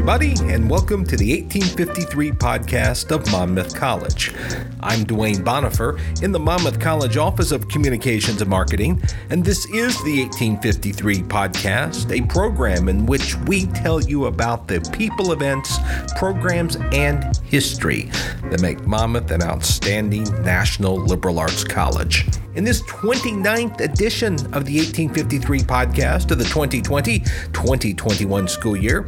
everybody, and welcome to the 1853 podcast of Monmouth College. I'm Duane Bonifer in the Monmouth College Office of Communications and Marketing, and this is the 1853 podcast, a program in which we tell you about the people, events, programs, and history that make Monmouth an outstanding national liberal arts college. In this 29th edition of the 1853 podcast of the 2020 2021 school year,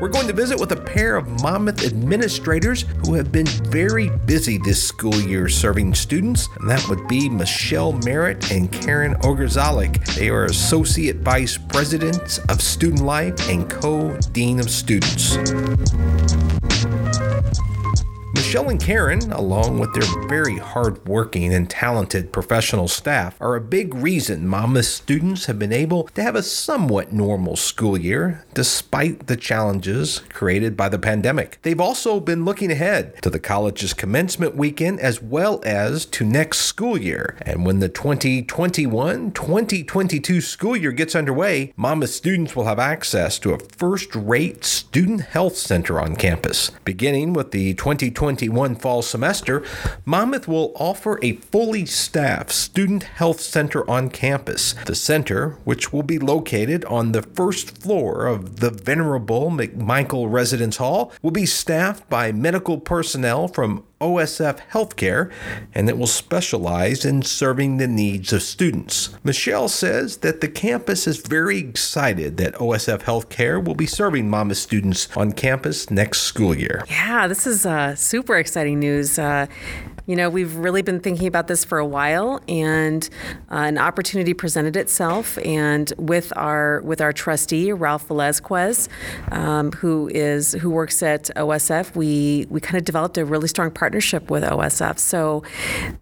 we're going to visit with a pair of Monmouth administrators who have been very busy this school year serving students, and that would be Michelle Merritt and Karen Ogorzalek. They are Associate Vice Presidents of Student Life and Co Dean of Students. Michelle and Karen, along with their very hardworking and talented professional staff, are a big reason Monmouth students have been able to have a somewhat normal school year despite the challenges created by the pandemic. They've also been looking ahead to the college's commencement weekend as well as to next school year. And when the 2021 2022 school year gets underway, Monmouth students will have access to a first rate student health center on campus. Beginning with the 2020 2021 fall semester, Monmouth will offer a fully staffed student health center on campus. The center, which will be located on the first floor of the venerable McMichael Residence Hall, will be staffed by medical personnel from OSF Healthcare, and it will specialize in serving the needs of students. Michelle says that the campus is very excited that OSF Healthcare will be serving Monmouth students on campus next school year. Yeah, this is uh, super exciting news. Uh, you know, we've really been thinking about this for a while, and uh, an opportunity presented itself. And with our with our trustee Ralph Velazquez, um, who is who works at OSF, we we kind of developed a really strong partnership with OSF. So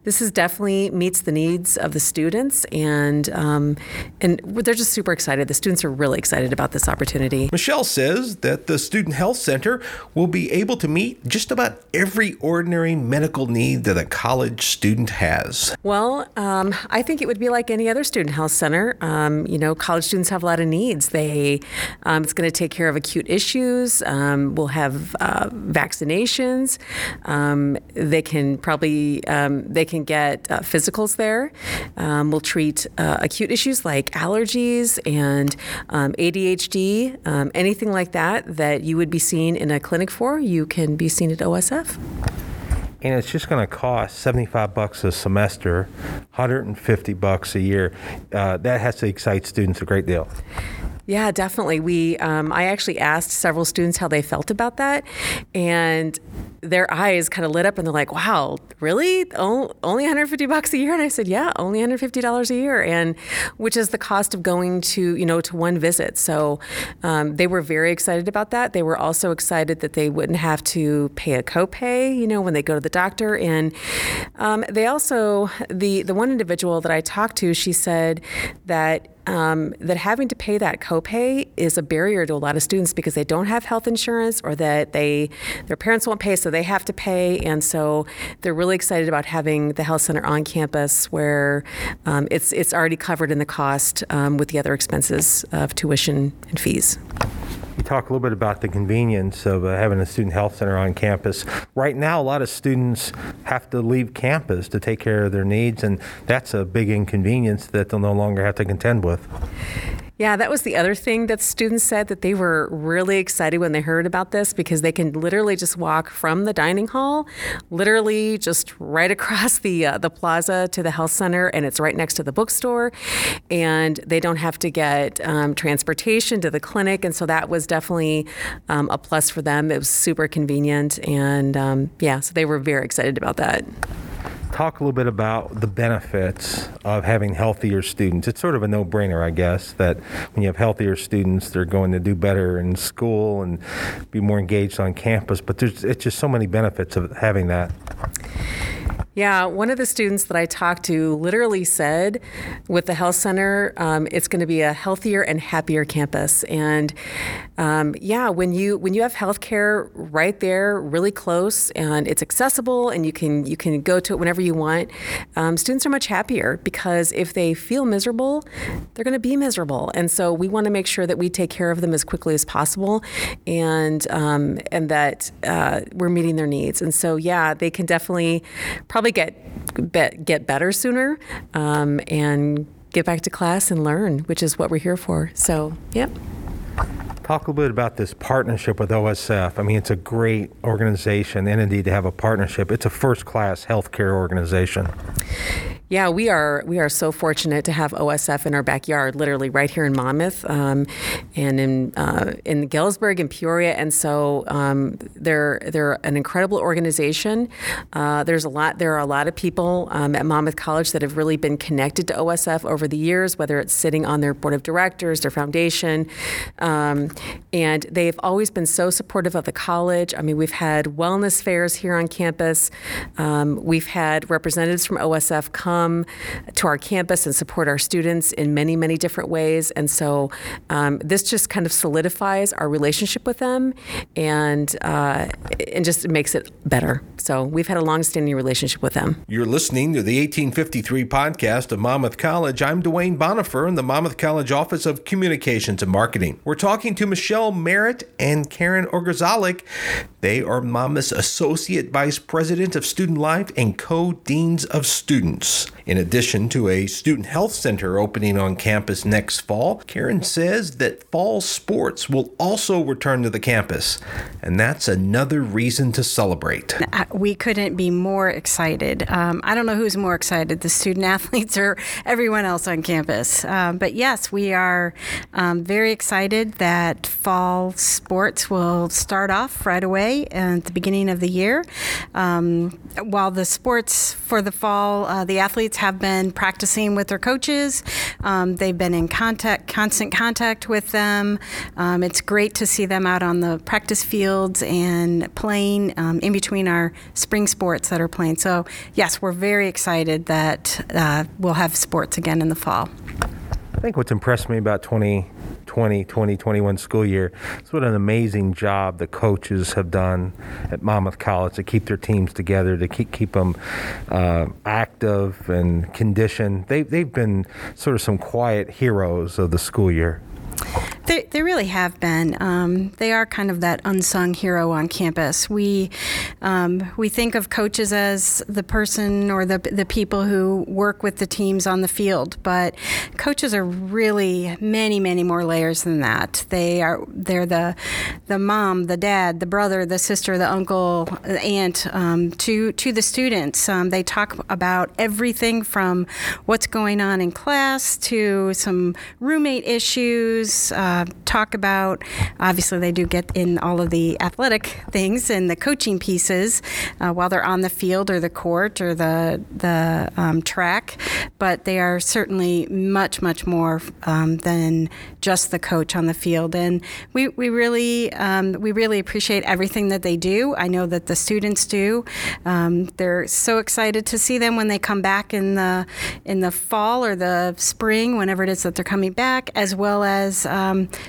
this is definitely meets the needs of the students, and um, and they're just super excited. The students are really excited about this opportunity. Michelle says that the Student Health Center will be able to meet just about every ordinary medical need that a college student has? Well, um, I think it would be like any other student health center. Um, you know, college students have a lot of needs. They, um, it's going to take care of acute issues. Um, we'll have uh, vaccinations. Um, they can probably um, they can get uh, physicals there. we'll treat uh, acute issues like allergies and ADHD, anything like that that you would be seen in a clinic for. You can be seen at OSF and it's just going to cost 75 bucks a semester 150 bucks a year uh, that has to excite students a great deal yeah, definitely. We um, I actually asked several students how they felt about that, and their eyes kind of lit up, and they're like, "Wow, really? only 150 bucks a year?" And I said, "Yeah, only 150 dollars a year, and which is the cost of going to you know to one visit." So um, they were very excited about that. They were also excited that they wouldn't have to pay a copay, you know, when they go to the doctor, and um, they also the the one individual that I talked to, she said that um, that having to pay that copay is a barrier to a lot of students because they don't have health insurance or that they their parents won't pay, so they have to pay, and so they're really excited about having the health center on campus where um, it's it's already covered in the cost um, with the other expenses of tuition and fees you talk a little bit about the convenience of uh, having a student health center on campus. Right now, a lot of students have to leave campus to take care of their needs, and that's a big inconvenience that they'll no longer have to contend with. Yeah, that was the other thing that students said that they were really excited when they heard about this because they can literally just walk from the dining hall, literally just right across the uh, the plaza to the health center, and it's right next to the bookstore, and they don't have to get um, transportation to the clinic, and so that was definitely um, a plus for them. It was super convenient, and um, yeah, so they were very excited about that talk a little bit about the benefits of having healthier students. It's sort of a no brainer, I guess, that when you have healthier students, they're going to do better in school and be more engaged on campus. But there's it's just so many benefits of having that. Yeah, one of the students that I talked to literally said, with the health center, um, it's going to be a healthier and happier campus. And um, yeah, when you when you have healthcare right there, really close, and it's accessible, and you can you can go to it whenever you want, um, students are much happier because if they feel miserable, they're going to be miserable. And so we want to make sure that we take care of them as quickly as possible, and um, and that uh, we're meeting their needs. And so yeah, they can definitely probably get get better sooner um, and get back to class and learn, which is what we're here for. So, yep. Talk a little bit about this partnership with OSF. I mean, it's a great organization, and indeed to have a partnership. It's a first class healthcare organization. Yeah, we are we are so fortunate to have OSF in our backyard, literally right here in Monmouth, um, and in uh, in Galesburg and Peoria, and so um, they're they're an incredible organization. Uh, there's a lot there are a lot of people um, at Monmouth College that have really been connected to OSF over the years, whether it's sitting on their board of directors, their foundation, um, and they've always been so supportive of the college. I mean, we've had wellness fairs here on campus. Um, we've had representatives from OSF come come to our campus and support our students in many, many different ways. And so um, this just kind of solidifies our relationship with them and, uh, and just makes it better. So we've had a long-standing relationship with them. You're listening to the 1853 podcast of Monmouth College. I'm Duane Bonifer in the Monmouth College Office of Communications and Marketing. We're talking to Michelle Merritt and Karen Ogorzalek. They are Monmouth's Associate Vice President of Student Life and Co-Deans of Students. In addition to a student health center opening on campus next fall, Karen says that fall sports will also return to the campus, and that's another reason to celebrate. We couldn't be more excited. Um, I don't know who's more excited, the student athletes or everyone else on campus. Um, but yes, we are um, very excited that fall sports will start off right away at the beginning of the year. Um, while the sports for the fall, uh, the athletes athletes have been practicing with their coaches. Um, they've been in contact, constant contact with them. Um, it's great to see them out on the practice fields and playing um, in between our spring sports that are playing. So, yes, we're very excited that uh, we'll have sports again in the fall. I think what's impressed me about 2020 2021 school year. is what an amazing job the coaches have done at Monmouth College to keep their teams together, to keep keep them uh, active and conditioned. They they've been sort of some quiet heroes of the school year. They, they really have been. Um, they are kind of that unsung hero on campus. We um, we think of coaches as the person or the the people who work with the teams on the field, but coaches are really many many more layers than that. They are they're the the mom, the dad, the brother, the sister, the uncle, the aunt um, to to the students. Um, they talk about everything from what's going on in class to some roommate issues. Uh, uh, talk about. Obviously, they do get in all of the athletic things and the coaching pieces uh, while they're on the field or the court or the the um, track, but they are certainly much much more um, than just the coach on the field. And we we really um, we really appreciate everything that they do. I know that the students do. Um, they're so excited to see them when they come back in the in the fall or the spring, whenever it is that they're coming back, as well as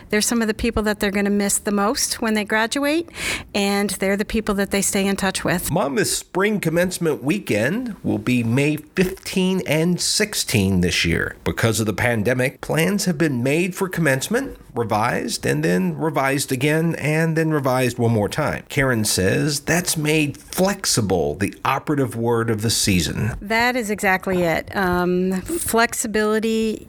they're some of the people that they're going to miss the most when they graduate, and they're the people that they stay in touch with. Monmouth Spring Commencement Weekend will be May 15 and 16 this year. Because of the pandemic, plans have been made for commencement, revised, and then revised again, and then revised one more time. Karen says that's made flexible, the operative word of the season. That is exactly it. Um, flexibility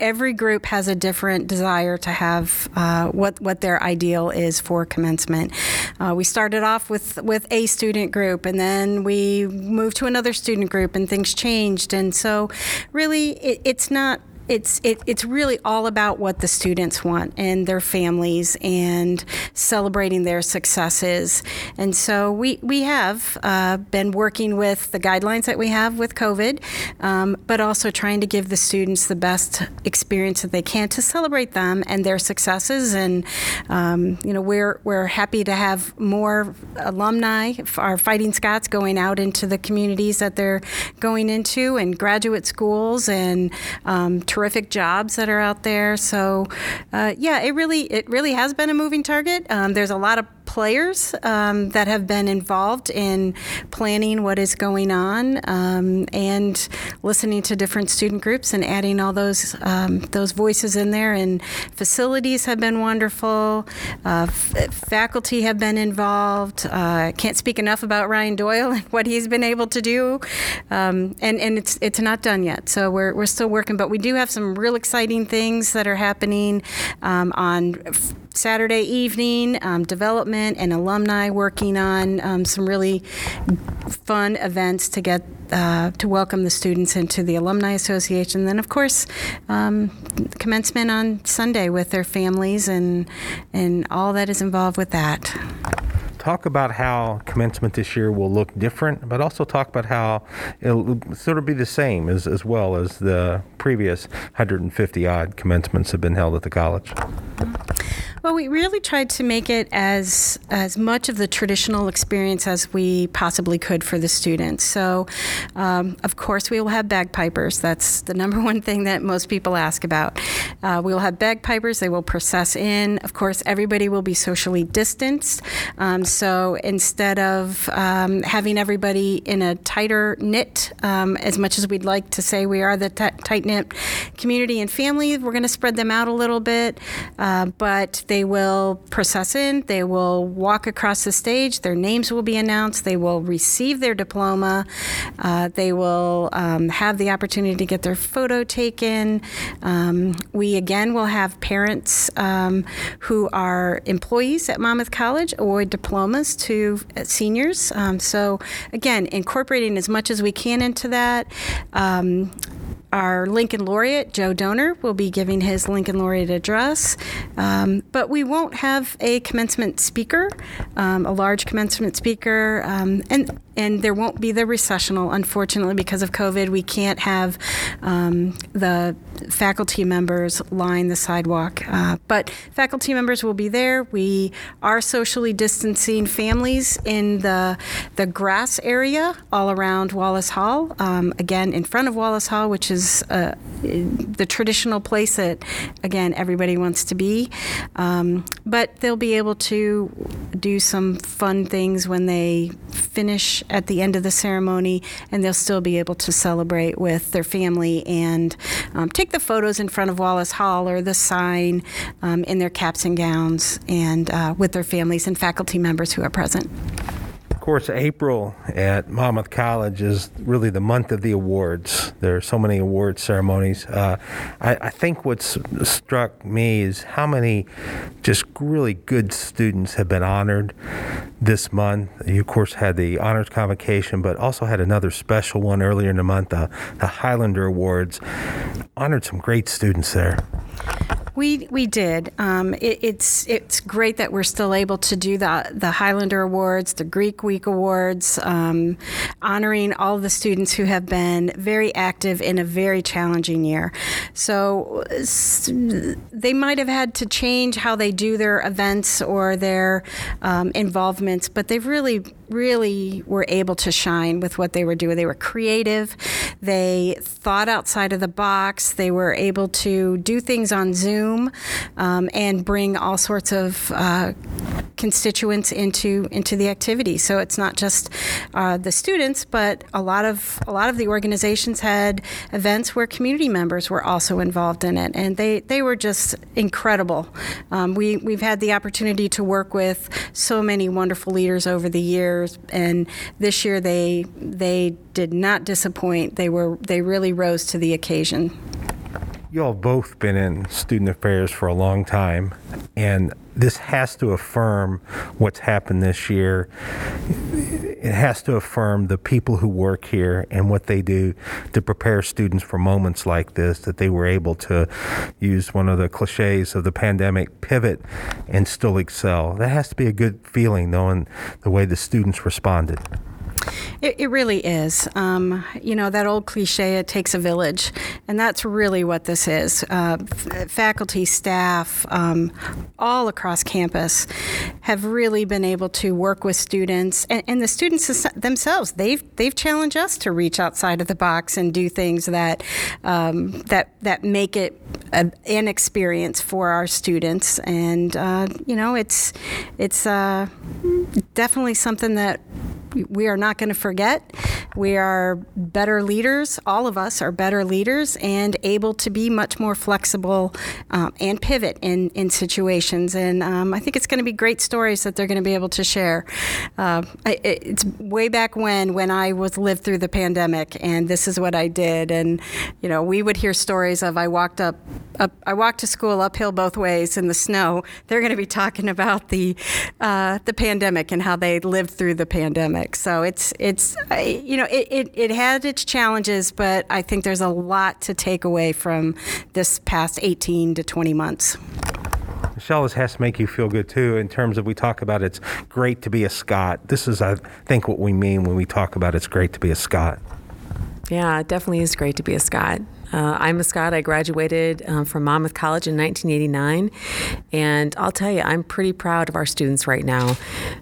every group has a different desire to have uh, what what their ideal is for commencement. Uh, we started off with with a student group, and then we moved to another student group, and things changed. And so, really, it, it's not it's it, it's really all about what the students want and their families and celebrating their successes. And so we we have uh, been working with the guidelines that we have with COVID, um, but also trying to give the students the best experience that they can to celebrate them and their successes. And um, you know we're we're happy to have more alumni, our Fighting Scots, going out into the communities that they're going into and graduate schools and um, terrific jobs that are out there. So, uh, yeah, it really it really has been a moving target. Um, there's a lot of players um, that have been involved in planning what is going on um, and listening to different student groups and adding all those um, those voices in there. And facilities have been wonderful. Uh, f- faculty have been involved. Uh, can't speak enough about Ryan Doyle and what he's been able to do. Um, and and it's it's not done yet, so we're we're still working. But we do have some real exciting things that are happening um, on. Saturday evening, um, development and alumni working on um, some really fun events to get uh, to welcome the students into the Alumni Association. Then, of course, um, commencement on Sunday with their families and and all that is involved with that talk about how commencement this year will look different, but also talk about how it'll sort of be the same as, as well as the previous 150 odd commencements have been held at the college. Well, we really tried to make it as as much of the traditional experience as we possibly could for the students. So, um, of course, we will have bagpipers. That's the number one thing that most people ask about. Uh, we will have bagpipers. They will process in. Of course, everybody will be socially distanced. Um, so instead of um, having everybody in a tighter knit, um, as much as we'd like to say we are the t- tight knit community and family, we're going to spread them out a little bit. Uh, but they will process in, they will walk across the stage, their names will be announced, they will receive their diploma, uh, they will um, have the opportunity to get their photo taken. Um, we again will have parents um, who are employees at Monmouth College award diplomas to uh, seniors. Um, so, again, incorporating as much as we can into that. Our Lincoln Laureate, Joe Donor, will be giving his Lincoln Laureate address. Um, but we won't have a commencement speaker, um, a large commencement speaker, um, and and there won't be the recessional, unfortunately, because of COVID. We can't have um, the faculty members line the sidewalk. Uh, but faculty members will be there. We are socially distancing families in the the grass area all around Wallace Hall. Um, again, in front of Wallace Hall, which is uh, the traditional place that, again, everybody wants to be. Um, but they'll be able to do some fun things when they finish at the end of the ceremony, and they'll still be able to celebrate with their family and um, take the photos in front of Wallace Hall or the sign um, in their caps and gowns and uh, with their families and faculty members who are present. Of course, April at Monmouth College is really the month of the awards. There are so many award ceremonies. Uh, I, I, think what's struck me is how many just really good students have been honored this month. You, of course, had the honors convocation, but also had another special one earlier in the month, the, the Highlander Awards. Honored some great students there. We we did. Um, it, it's it's great that we're still able to do the the Highlander Awards, the Greek Week Awards, um, honoring all the students who have been very active in a very challenging year. So they might have had to change how they do their events or their um, involvements, but they've really really were able to shine with what they were doing. They were creative. They thought outside of the box. They were able to do things on Zoom um, and bring all sorts of uh, constituents into into the activity. So it's not just uh, the students, but a lot of a lot of the organizations had events where community members were also involved in it, and they they were just incredible. Um, we we've had the opportunity to work with so many wonderful leaders over the years years, and this year they they did not disappoint. They were they really rose to the occasion. You all both been in student affairs for a long time, and this has to affirm what's happened this year. it has to affirm the people who work here and what they do to prepare students for moments like this, that they were able to use one of the cliches of the pandemic pivot and still excel. That has to be a good feeling knowing the way the students responded. It, it really is. Um, you know, that old cliche, it takes a village. And that's really what this is. Uh, f- faculty, staff, um, all across campus have really been able to work with students. And, and the students themselves, they've, they've challenged us to reach outside of the box and do things that, um, that, that make it a, an experience for our students. And, uh, you know, it's, it's uh, definitely something that we are not going to forget. We are better leaders. All of us are better leaders and able to be much more flexible um, and pivot in, in situations. And um, I think it's going to be great stories that they're going to be able to share. Uh, it's way back when, when I was lived through the pandemic, and this is what I did. And you know, we would hear stories of I walked up, up I walked to school uphill both ways in the snow. They're going to be talking about the uh, the pandemic and how they lived through the pandemic. So it's it's you know it, it, it had its challenges, but I think there's a lot to take away from this past 18 to 20 months. Michelle, this has to make you feel good too, in terms of we talk about it's great to be a Scot. This is, I think, what we mean when we talk about it's great to be a Scot. Yeah, it definitely is great to be a Scot. Uh, I'm a Scot. I graduated um, from Monmouth College in 1989, and I'll tell you, I'm pretty proud of our students right now.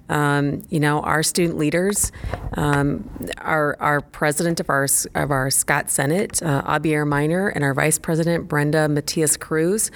Um, you know, our student leaders, um, our our president of our of our Scot Senate, uh, Abier Miner, and our vice president Brenda Matias Cruz,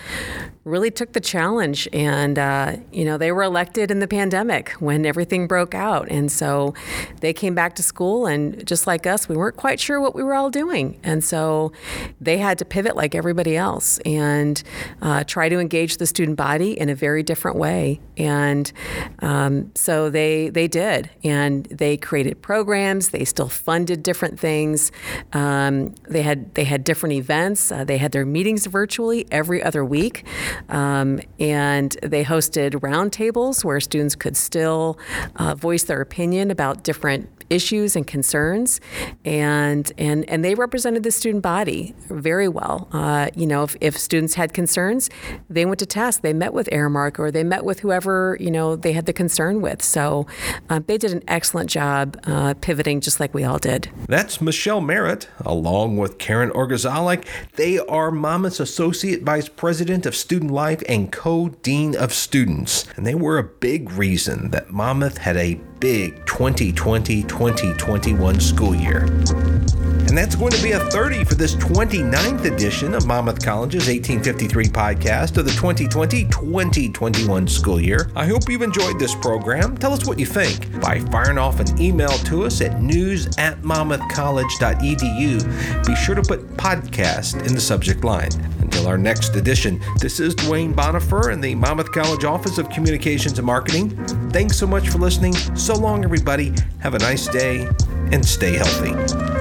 really took the challenge, and uh, you know, they were elected in the pandemic when everything broke out, and so they came back to school, and just like us, we weren't quite sure what we were all doing, and so they had to pivot like everybody else and uh, try to engage the student body in a very different way. And um, so they they did, and they created programs. They still funded different things. Um, they had they had different events. Uh, they had their meetings virtually every other week, um, and they hosted roundtables where students could still uh, voice their opinion about different issues and concerns, and and and they represented the student body very well. Uh, you know, if, if students had concerns, they went to task. They met with Aramark or they met with whoever you know they had the concern with. So uh, they did an excellent job uh, pivoting, just like we all did. That's Michelle Merritt, along with Karen Ogorzalek. They are Monmouth's Associate Vice President of Student Life and Co-Dean of Students, and they were a big reason that Monmouth had a big 2020 2021 school year. And that's going to be a 30 for this 29th edition of Monmouth College's 1853 podcast of the 2020 2021 school year. I hope you've enjoyed this program. Tell us what you think by firing off an email to us at news at monmouthcollege.edu. Be sure to put podcast in the subject line. Until our next edition, this is Duane Bonifer in the Monmouth College Office of Communications and Marketing. Thanks so much for listening. So long, everybody. Have a nice day and stay healthy.